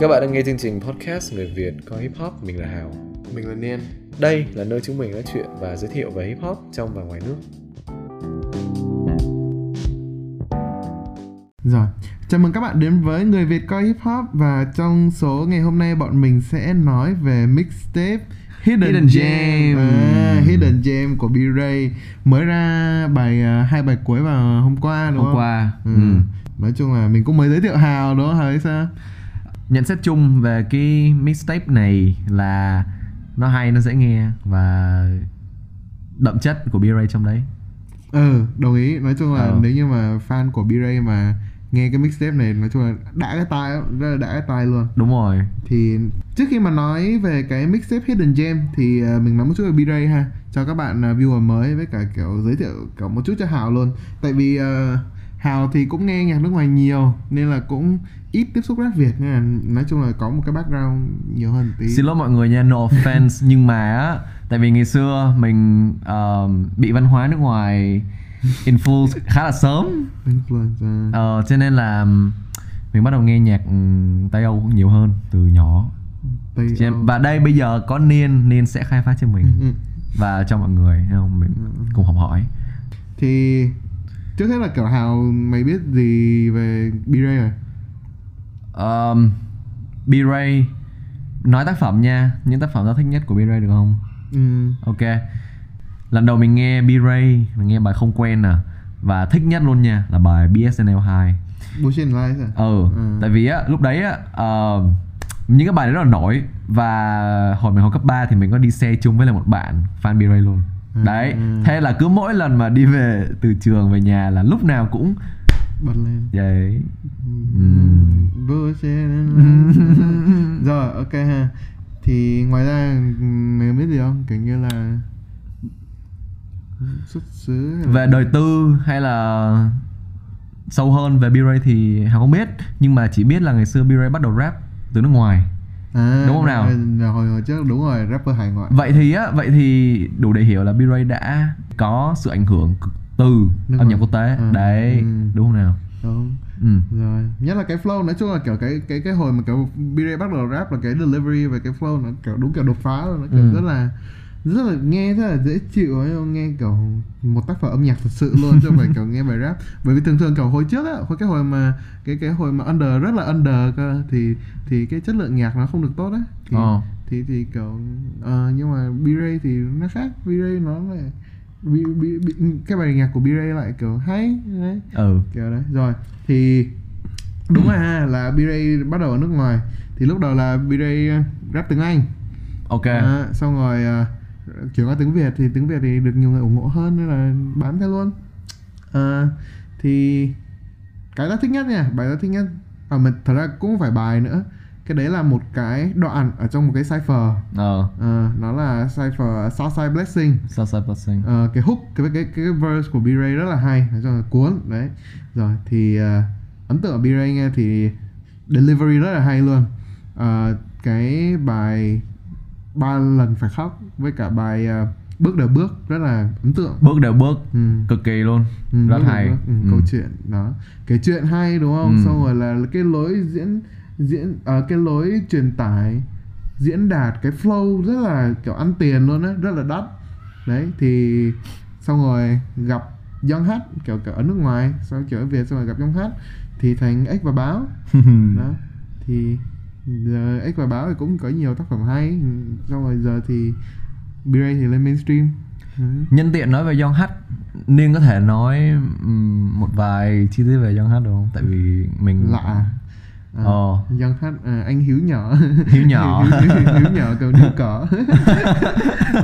Các bạn đang nghe chương trình podcast Người Việt có hip hop, mình là Hào. Mình là Niên Đây là nơi chúng mình nói chuyện và giới thiệu về hip hop trong và ngoài nước. Rồi, chào mừng các bạn đến với Người Việt coi hip hop Và trong số ngày hôm nay bọn mình sẽ nói về mixtape Hidden, Hidden Gem, Gem. À, Hidden Gem của B-Ray Mới ra bài à, hai bài cuối vào hôm qua đúng hôm không? qua Ừ. ừ. Nói chung là mình cũng mới giới thiệu Hào đúng không? Hào sao? Nhận xét chung về cái mixtape này là nó hay nó dễ nghe và đậm chất của B-Ray trong đấy. Ừ, đồng ý. Nói chung là Ờ. nếu như mà fan của B-Ray mà nghe cái mixtape này Nói chung là đã cái tai rất là đã cái tai luôn. Đúng rồi. Thì trước khi mà nói về cái mixtape Hidden Gem thì uh, mình nói một chút về B-Ray ha cho các bạn uh, viewer mới với cả kiểu giới thiệu kiểu một chút cho Hào luôn. Tại vì uh, Hào thì cũng nghe nhạc nước ngoài nhiều nên là cũng ít tiếp xúc rap Việt nên là nói chung là có một cái background nhiều hơn tí. Xin lỗi mọi người nha no offense nhưng mà á tại vì ngày xưa mình ờ, bị văn hóa nước ngoài influence khá là sớm. Influencer ờ, cho nên là mình bắt đầu nghe nhạc Tây Âu cũng nhiều hơn từ nhỏ. Tây Âu. và đây bây giờ có Niên Niên sẽ khai phá cho mình. Ừ. và cho mọi người không? Mình cùng học hỏi. Thì trước hết là kiểu Hào mày biết gì về B-Ray rồi? Um, B-Ray nói tác phẩm nha. Những tác phẩm tao thích nhất của B-Ray được không? Ừ. ok. Lần đầu mình nghe B-Ray mình nghe bài không quen nè và thích nhất luôn nha là bài BSNL 2 Bullshit Lies à? Ừ, Ừ. tại vì á lúc đấy á ờ, những cái bài đấy rất là nổi. Và hồi mình học cấp 3 thì mình có đi xe chung với lại một bạn fan B-Ray luôn. Đấy thế là cứ mỗi lần mà đi về từ trường về nhà là lúc nào cũng bật lên. And lies. rồi ok ha. Thì ngoài ra mày có biết gì không? Kiểu như là xuất xứ là- về đời tư hay là sâu hơn về B-Ray thì Hào không biết. Nhưng mà chỉ biết là ngày xưa B-Ray bắt đầu rap từ nước ngoài à, đúng không nào? rồi, hồi hồi trước đúng rồi rapper hải ngoại vậy thì á vậy thì đủ để hiểu là B-Ray đã có sự ảnh hưởng từ Nước âm nhạc quốc tế Ừ. đấy Ừ. đúng không nào đúng ừ. rồi nhất là cái flow nói chung là kiểu cái cái cái hồi mà kiểu B-Ray bắt đầu rap là cái delivery và cái flow nó kiểu đúng kiểu đột phá luôn nó kiểu Ừ. rất là rất là nghe rất là dễ chịu ấy nghe kiểu một tác phẩm âm nhạc thật sự luôn chứ không phải kiểu nghe bài rap. Bởi vì thường thường kiểu hồi trước á hồi cái hồi mà cái cái hồi mà under rất là under cơ thì thì cái chất lượng nhạc nó không được tốt á. Thì Ờ. thì thì kiểu ờ, nhưng mà B-Ray thì nó khác. B-Ray nó là B, B, B, cái bài nhạc của B-Ray lại kiểu hay đấy. Ừ. Kiểu đấy. Rồi thì đúng ha là B-Ray bắt đầu ở nước ngoài. Thì lúc đầu là B-Ray rap tiếng Anh. Ok. À, xong rồi à, chuyển qua tiếng Việt thì tiếng Việt thì được nhiều người ủng hộ hơn nên là bán theo luôn. À, thì cái ta thích nhất nha bài ta thích nhất. À mà thật ra cũng phải bài nữa. Cái đấy là một cái đoạn ở trong một cái cipher. Ờ. À, nó là cipher Southside Blessing. Southside Blessing. Ờ, cái hook cái cái cái verse của B-Ray rất là hay. Nói chung là cuốn đấy. Rồi thì ờ, ấn tượng ở B-Ray nghe thì delivery rất là hay luôn. Ờ, cái bài ba lần phải khóc với cả bài ờ, bước đầu bước rất là ấn tượng bước đều bước ừ. cực kỳ luôn Ừ, rất đầu hay bước. Ừ, Ừ. câu chuyện đó cái chuyện hay đúng không Ừ. xong rồi là cái lối diễn diễn ờ, cái lối truyền tải diễn đạt cái flow rất là kiểu ăn tiền luôn á rất là đắt đấy thì xong rồi gặp Young Hát kiểu kiểu ở nước ngoài sau kiểu ở Việt xong rồi gặp Young Hát thì thành X và báo đó thì giờ X và báo thì cũng có nhiều tác phẩm hay xong rồi giờ thì B-Ray thì lên mainstream ừ. nhân tiện nói về Young Hát Niên có thể nói một vài chi tiết về Young Hát được không tại vì mình lạ à, Ờ. Young Hát à, anh hiếu nhỏ Hiếu nhỏ. hiếu, hiếu, hiếu nhỏ cầm điếu cỏ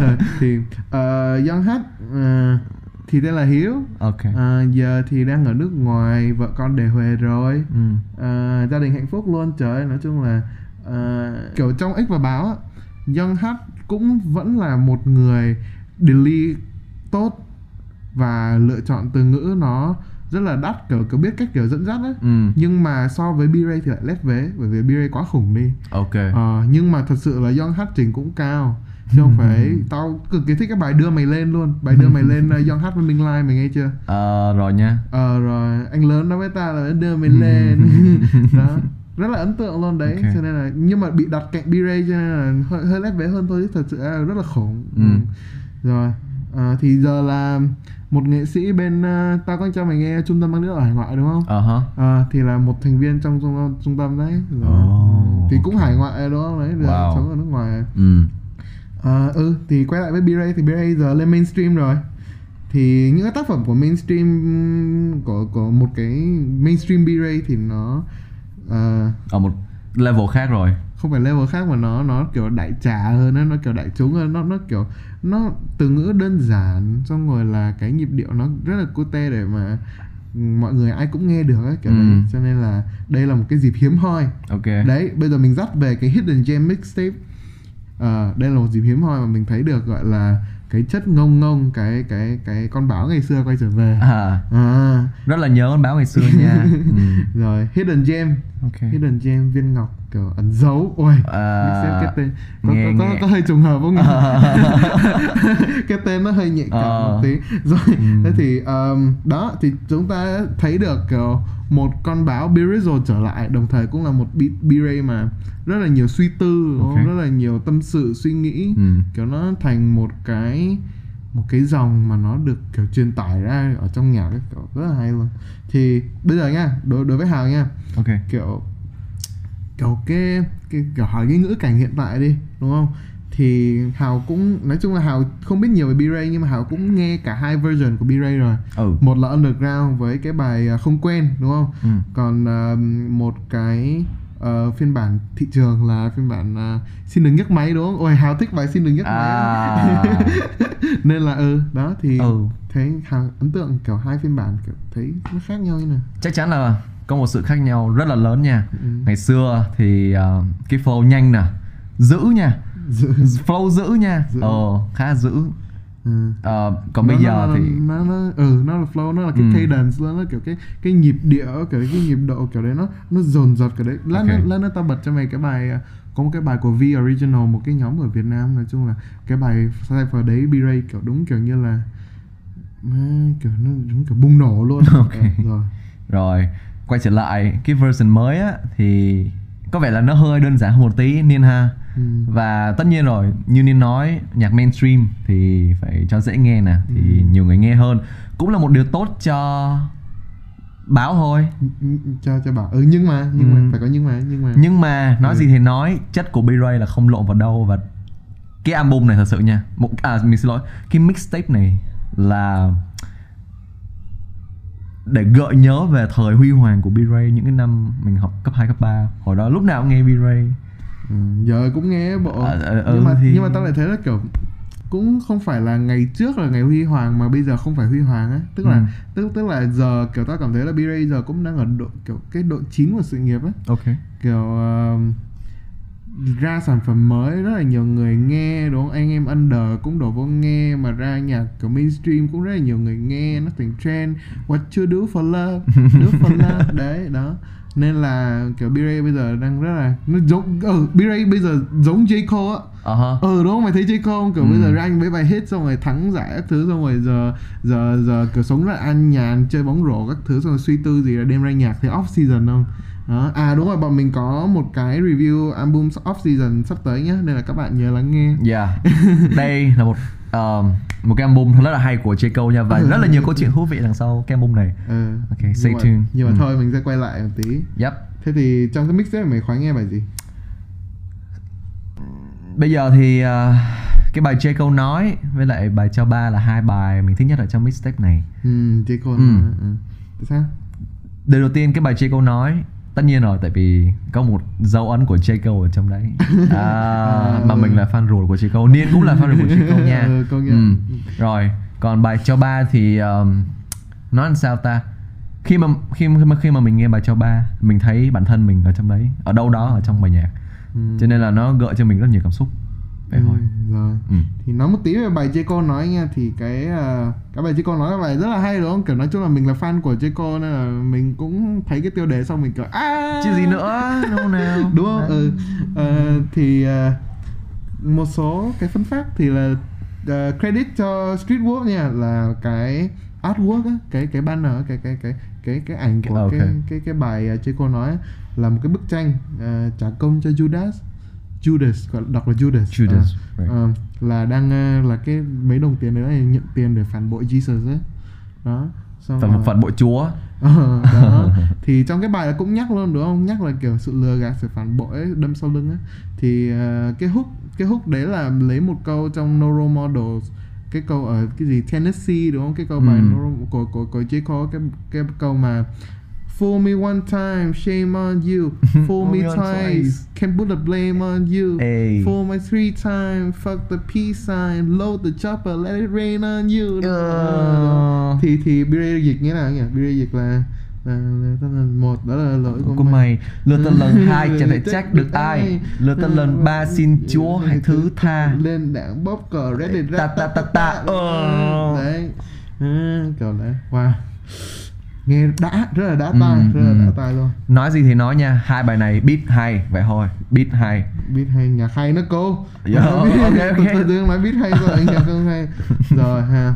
Rồi, thì uh, Young Hát ờ, thì tên là Hiếu. Ok. Ờ, giờ thì đang ở nước ngoài vợ con đều huề rồi. Ừ. Ờ, gia đình hạnh phúc luôn. Trời ơi, nói chung là ờ, kiểu trong X và báo á, Young Hát cũng vẫn là một người delete tốt và lựa chọn từ ngữ nó rất là đắt kiểu kiểu biết cách kiểu dẫn dắt á. Ừ. Nhưng mà so với B-Ray thì lại lép vế bởi vì B-Ray quá khủng đi. Ok. Ờ, nhưng mà thật sự là Young Hát trình cũng cao chứ không phải tao cực kỳ thích cái bài đưa mày lên luôn. Bài đưa mày lên uh, Young Hát với Minh Lai mày nghe chưa? Ờ, rồi nha. Ờ rồi. Anh lớn nói với ta là đưa mày lên. Đó. Rất là ấn tượng luôn đấy. Ok. cho nên là nhưng mà bị đặt cạnh B-Ray cho nên là hơi, hơi lép vế hơn thôi chứ thật sự là rất là khủng. Ừ. rồi. À, thì giờ là một nghệ sĩ bên uh, tao có cho mày nghe trung tâm băng đĩa ở hải ngoại đúng không? Ờ hả. À, thì là một thành viên trong trung tâm, trung tâm đấy. Rồi. Ồ, thì cũng hải ngoại đúng không? Đấy giờ Wow. sống ở nước ngoài. Ừ à, ừ thì quay lại với B-Ray thì B-Ray giờ lên mainstream rồi. Thì những cái tác phẩm của mainstream của của một cái mainstream B-Ray thì nó ờ, ở một level khác rồi. không phải level khác mà nó nó kiểu đại trà hơn á, nó kiểu đại chúng hơn nó nó kiểu nó từ ngữ đơn giản xong rồi là cái nhịp điệu nó rất là cute để mà mọi người ai cũng nghe được ấy kiểu Ừ. đấy. Cho nên là đây là một cái dịp hiếm hoi. Ok. Đấy bây giờ mình dắt về cái hidden gem mixtape Ờ, đây là một dịp hiếm hoi mà mình thấy được gọi là cái chất ngông ngông cái cái cái con báo ngày xưa quay trở về. À. À rất là nhớ con báo ngày xưa nha. Ừ. rồi hidden gem. Ok. Hidden gem viên ngọc kiểu ẩn giấu ôi À, cái tên. Có, nghe- có, có, nghe. có hơi trùng hợp không nhỉ? Cái tên nó hơi nhạy cảm Ờ. một tí. Rồi Ừ. thế thì um, đó thì chúng ta thấy được kiểu một con báo Birizzle trở lại đồng thời cũng là một B-Ray mà rất là nhiều suy tư đúng không? Ok. rất là nhiều tâm sự suy nghĩ ừ. kiểu nó thành một cái một cái dòng mà nó được kiểu truyền tải ra ở trong nhạc ấy, kiểu rất là hay luôn thì bây giờ nha đối đối với hào nha ok kiểu kiểu cái cái kiểu hỏi cái ngữ cảnh hiện tại đi đúng không thì hào cũng nói chung là hào không biết nhiều về B-Ray nhưng mà hào cũng nghe cả hai version của B-Ray rồi. Ừ. Một là underground với cái bài à, không quen đúng không? Ừ. còn à, một cái ờ, phiên bản thị trường là phiên bản à, xin đừng nhấc máy đúng không? Ôi hào thích bài xin đừng nhấc máy. À. Nên là ừ đó thì ừ. thấy hào ấn tượng kiểu hai phiên bản kiểu thấy nó khác nhau như nào. Chắc chắn là có một sự khác nhau rất là lớn nha. Ừ. ngày xưa thì ờ, cái flow nhanh nè giữ nha Giữ- flow giữ nha Giữ. ờ khá giữ ừ. Ờ, còn bây Nó- giờ nó, thì nó, nó ừ nó là flow nó là cái Ừ. cadence nó, nó kiểu cái cái nhịp điệu kiểu cái nhịp độ kiểu đấy nó nó dồn dập kiểu đấy lát Ok. nữa lát nữa tao bật cho mày cái bài à, có một cái bài của V Original một cái nhóm ở Việt Nam nói chung là cái bài cipher đấy B-Ray kiểu đúng kiểu như là má, kiểu nó đúng kiểu bùng nổ luôn Ok. Ờ, rồi rồi quay trở lại cái version mới á thì có vẻ là nó hơi đơn giản hơn một tí Nin ha ừ. và tất nhiên rồi như Nin nói nhạc mainstream thì phải cho dễ nghe nè thì nhiều người nghe hơn. Cũng là một điều tốt cho báo thôi. Ừ, ừ, cho cho bảo ừ nhưng mà nhưng Ừ. mà phải có nhưng mà nhưng mà. Nhưng mà nói Ừ. gì thì nói chất của B-Ray là không lộn vào đâu. Và cái album này thật sự nha một à mình xin lỗi cái mixtape này là để gợi nhớ về thời huy hoàng của B-Ray những cái năm mình học cấp 2, cấp 3 hồi đó lúc nào cũng nghe B-Ray ừ, giờ cũng nghe bộ. Ờ, ờ, nhưng ừ mà thì- nhưng mà tao lại thấy là kiểu cũng không phải là ngày trước là ngày huy hoàng mà bây giờ không phải huy hoàng á. Tức là Ừ. tức tức là giờ kiểu tao cảm thấy là B-Ray giờ cũng đang ở độ kiểu cái độ chín của sự nghiệp á. Ok. Kiểu um, ra sản phẩm mới rất là nhiều người nghe đúng không? Anh em under cũng đổ vô nghe mà ra nhạc kiểu mainstream cũng rất là nhiều người nghe nó thành trend. What you do for love do for love. Đấy đó nên là kiểu B-Ray bây giờ đang rất là nó giống ừ, B-Ray bây giờ giống J. Cole á. Ờ hả ừ đúng không? Mày thấy J. Cole không? Kiểu Ừ. bây giờ ra anh mấy bài hit xong rồi thắng giải các thứ xong rồi giờ giờ giờ kiểu sống rất là an nhàn chơi bóng rổ các thứ xong rồi suy tư gì là đêm ra nhạc thì off season không? Đó. À đúng rồi bọn mình có một cái review album off season sắp tới nhá nên là các bạn nhớ lắng nghe. Yeah. Đây là một um, một cái album rất là hay của J Cole nha và rất là nhiều câu chuyện thú vị đằng sau cái album này. ừ. Ok, nhưng stay mà, tuned. nhưng mà Ừ. thôi mình sẽ quay lại một tí Yep. thế thì trong cái mixtape mày khoái nghe bài gì Bây giờ thì uh, cái bài J Cole nói với lại bài cho ba là hai bài mình thích nhất ở trong mixtape này. ừ, J Cole Ừ. ừ. Tại sao Điều đầu tiên cái bài J Cole nói tất nhiên rồi tại vì có một dấu ấn của J Cole ở trong đấy. À, mà mình là fan ruột của J Cole, Niên cũng là fan ruột của J Cole nha. Ừ, công nhận. Ừ. Rồi, còn bài cho ba thì um, nói làm sao ta? Khi mà khi mà khi mà mình nghe bài cho ba, mình thấy bản thân mình ở trong đấy, ở đâu đó ở trong bài nhạc. ừ. Cho nên là nó gợi cho mình rất nhiều cảm xúc. Vậy thôi. Ừ, rồi. Ừ. thì nói một tí về bài J. Cole nói nha. Thì cái uh, cái bài J. Cole nói là bài rất là hay đúng không? Kiểu nói chung là mình là fan của J. Cole nên là mình cũng thấy cái tiêu đề xong mình kiểu à! Chứ gì nữa, đúng nào? đúng không? Ừ. Ờ, thì ờ, một số cái phân phát thì là ờ, credit cho Streetwalk nha là cái artwork á cái cái banner cái cái cái cái cái ảnh của Ok. cái cái cái bài uh, cô nói là một cái bức tranh uh, trả công cho Judas Judas gọi đọc là Judas. Judas, Ờ, right. ờ, là đang uh, là cái mấy đồng tiền đấy là nhận tiền để phản bội Jesus ấy. Đó xong phần rồi- phần bộ chúa. Ờ, đó. Thì trong cái bài cũng nhắc luôn đúng không? Nhắc là kiểu sự lừa gạt sự phản bội ấy, đâm sau lưng á thì ờ, cái hook cái hook đấy là lấy một câu trong No Role Models cái câu ở cái gì Tennessee đúng không? Cái câu bài Ừ. Role- của của của J. Cole cái cái câu mà Fool me one time, shame on you. Fool me twice, can put the blame on you. Ê. Fool me three times, fuck the peace sign, load the chopper, let it rain on you. Ờ. Thì thì Bire dịch thế nào nhỉ? Bire dịch là là, là, một đó là lỗi của của mày lừa tên lần hai chẳng thể trách được ai lừa tên lần ba xin chúa hãy thứ tha lên đảng bóp cờ ready Ta ta ta ta, ờ. đấy kiểu đấy wow nghe đã rất là đã Ừ, tai rất là ừ. đã tai luôn. Nói gì thì nói nha hai bài này beat hay vậy thôi beat hay. Biết hay nhạc hay nó cô Dạ, ok, ok. tôi đương nói biết hay rồi nhạc không hay. Rồi ha.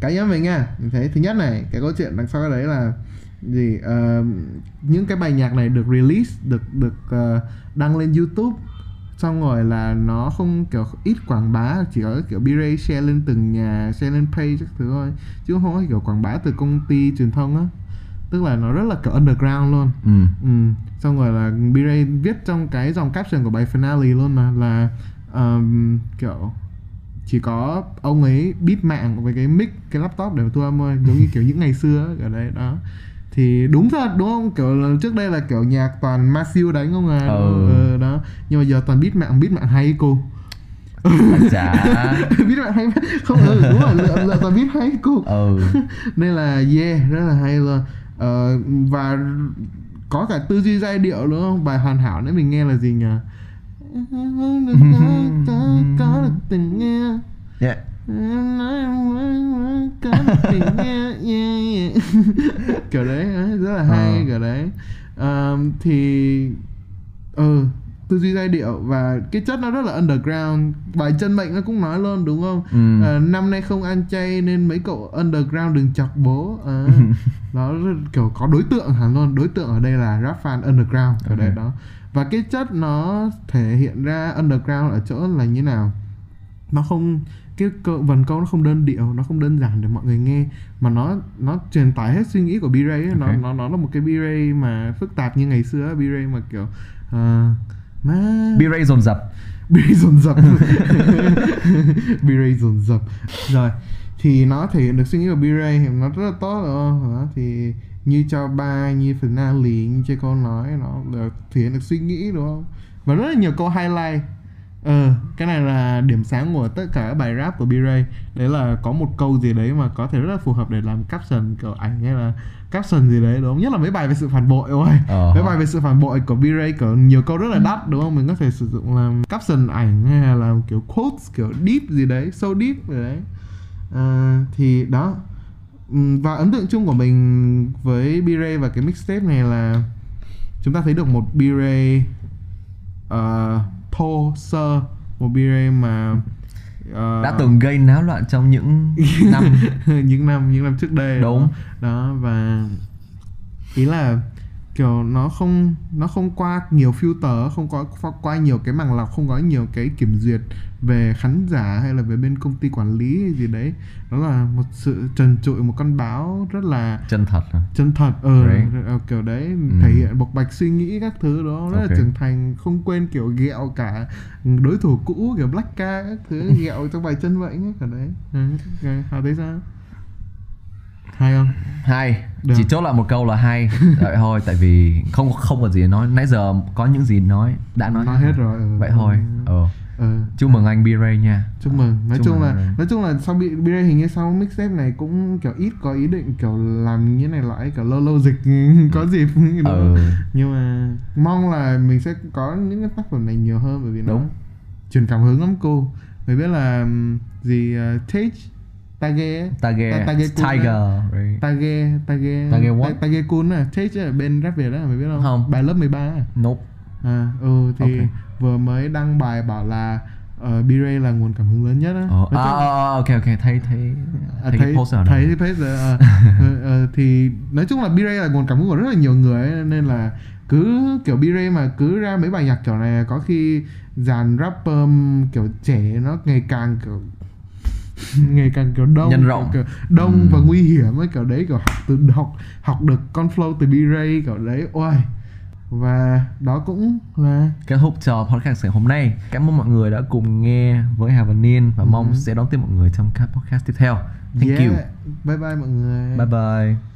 Cá nhân mình nha. Mình thấy thứ nhất này cái câu chuyện đằng sau cái đấy là gì ờ, những cái bài nhạc này được release được được ờ, đăng lên YouTube xong rồi là nó không kiểu ít quảng bá chỉ có kiểu B-Ray share lên từng nhà share lên page các thứ thôi. Chứ không có kiểu quảng bá từ công ty truyền thông á. Tức là nó rất là kiểu underground luôn. Ừ. Ừ, xong rồi là B-Ray viết trong cái dòng caption của bài finale luôn mà là um, kiểu chỉ có ông ấy bít mạng với cái mic cái laptop để thu âm thôi. Giống như kiểu những ngày xưa ở đây đó thì đúng thật đúng không? Kiểu là trước đây là kiểu nhạc toàn Masew đánh không à Ừ. ừ, đó. Nhưng mà giờ toàn bít mạng bít mạng hay cô. Chả bít mạng hay không ừ đúng rồi lựa, lựa toàn bít hay cô. Ừ. Nên là yeah rất là hay luôn. Ờ, và có cả tư duy giai điệu đúng không? Bài hoàn hảo nữa mình nghe là gì nhỉ? Có được tình nghe. Yeah. Kiểu đấy ấy, rất là hay Ờ. kiểu đấy. Ờ, thì ừ tư duy giai điệu và cái chất nó rất là underground. Bài chân mệnh nó cũng nói luôn đúng không? Ừ. Ờ, năm nay không ăn chay nên mấy cậu underground đừng chọc bố. À, nó rất- kiểu có đối tượng hẳn luôn. Đối tượng ở đây là rap fan underground ở đây Ok. đó. Và cái chất nó thể hiện ra underground ở chỗ là như nào nó không cái câu, vần câu nó không đơn điệu nó không đơn giản để mọi người nghe mà nó nó truyền tải hết suy nghĩ của B-Ray ấy. nó Ok. nó nó là một cái B-Ray mà phức tạp như ngày xưa B-Ray mà kiểu uh, má. B-Ray dồn dập. B-Ray dồn dập. B-Ray dồn dập. Rồi thì nó thể hiện được suy nghĩ của B-Ray nó rất là tốt đó, thì như cho ba như finale như chơi con nói nó được thể hiện được suy nghĩ đúng không? Và rất là nhiều câu highlight ờ cái này là điểm sáng của tất cả các bài rap của B-Ray. Đấy là có một câu gì đấy mà có thể rất là phù hợp để làm caption kiểu ảnh hay là caption gì đấy đúng không? Nhất là mấy bài về sự phản bội ôi. Ờ. mấy bài về sự phản bội của B-Ray kiểu nhiều câu rất là đắt đúng không? Mình có thể sử dụng làm caption ảnh hay là làm kiểu quotes kiểu deep gì đấy so deep gì đấy. À, thì đó. Ừm, và ấn tượng chung của mình với B-Ray và cái mixtape này là chúng ta thấy được một B-Ray uh, thô sơ một B-Ray mà ờ, đã từng gây náo loạn trong những năm những năm những năm trước đây Đúng. đó, đó và ý là kiểu nó không nó không qua nhiều filter không có qua- qua nhiều cái màng lọc không có nhiều cái kiểm duyệt về khán giả hay là về bên công ty quản lý hay gì đấy đó là một sự trần trụi một con báo rất là chân thật à? chân thật ờ ờ, kiểu đấy Ừ. thể hiện bộc bạch suy nghĩ các thứ đó rất Ok. là trưởng thành không quên kiểu ghẹo cả đối thủ cũ kiểu Black Ca các thứ ghẹo trong bài chân vậy ấy, cả đấy ừ. okay. Hà thấy sao hay không? Hay. Được. chỉ chốt lại một câu là hay. Vậy thôi tại vì không không còn gì để nói. Nãy giờ có những gì nói đã nói, nói hết rồi. Ừ. vậy thôi. Ờ. Ừ. chúc mừng anh B-Ray nha. Chúc mừng. Nói Chúc chung mừng là nói chung là sau bị bị hình như sau mixtape này cũng kiểu ít có ý định kiểu làm như này lại kiểu lâu lâu dịch có dịp ừ. Nhưng mà mong là mình sẽ có những cái tác phẩm này nhiều hơn bởi vì nó Đúng. truyền cảm hứng lắm cô. Người biết là gì uh, Tage Tage. Tage Ta- Tage Tiger right. Tage Tage Tage what? Ta- Tage Kun à Tage ở bên rap Việt đó mày biết không Không. bài lớp 13 à nope À, ừ thì Ok. vừa mới đăng bài bảo là uh, B-Ray là nguồn cảm hứng lớn nhất á Nói à, à, à, ok ok thấy thấy À, thấy, cái post thấy cái post à. Ờ, ờ, thì nói chung là B-Ray là nguồn cảm hứng của rất là nhiều người ấy, nên là cứ kiểu B-Ray mà cứ ra mấy bài nhạc kiểu này có khi dàn rapper um, kiểu trẻ nó ngày càng kiểu ngày càng kiểu đông Nhân rộng. kiểu, đông Ừ. và nguy hiểm ấy kiểu đấy kiểu học từ học học được con flow từ B-Ray kiểu đấy ôi và đó cũng là kết thúc cho podcast ngày hôm nay. Cảm ơn mọi người đã cùng nghe với Hà và Niên và mong sẽ đón tiếp mọi người trong các podcast tiếp theo. Thank yeah. you. Bye bye mọi người. Bye bye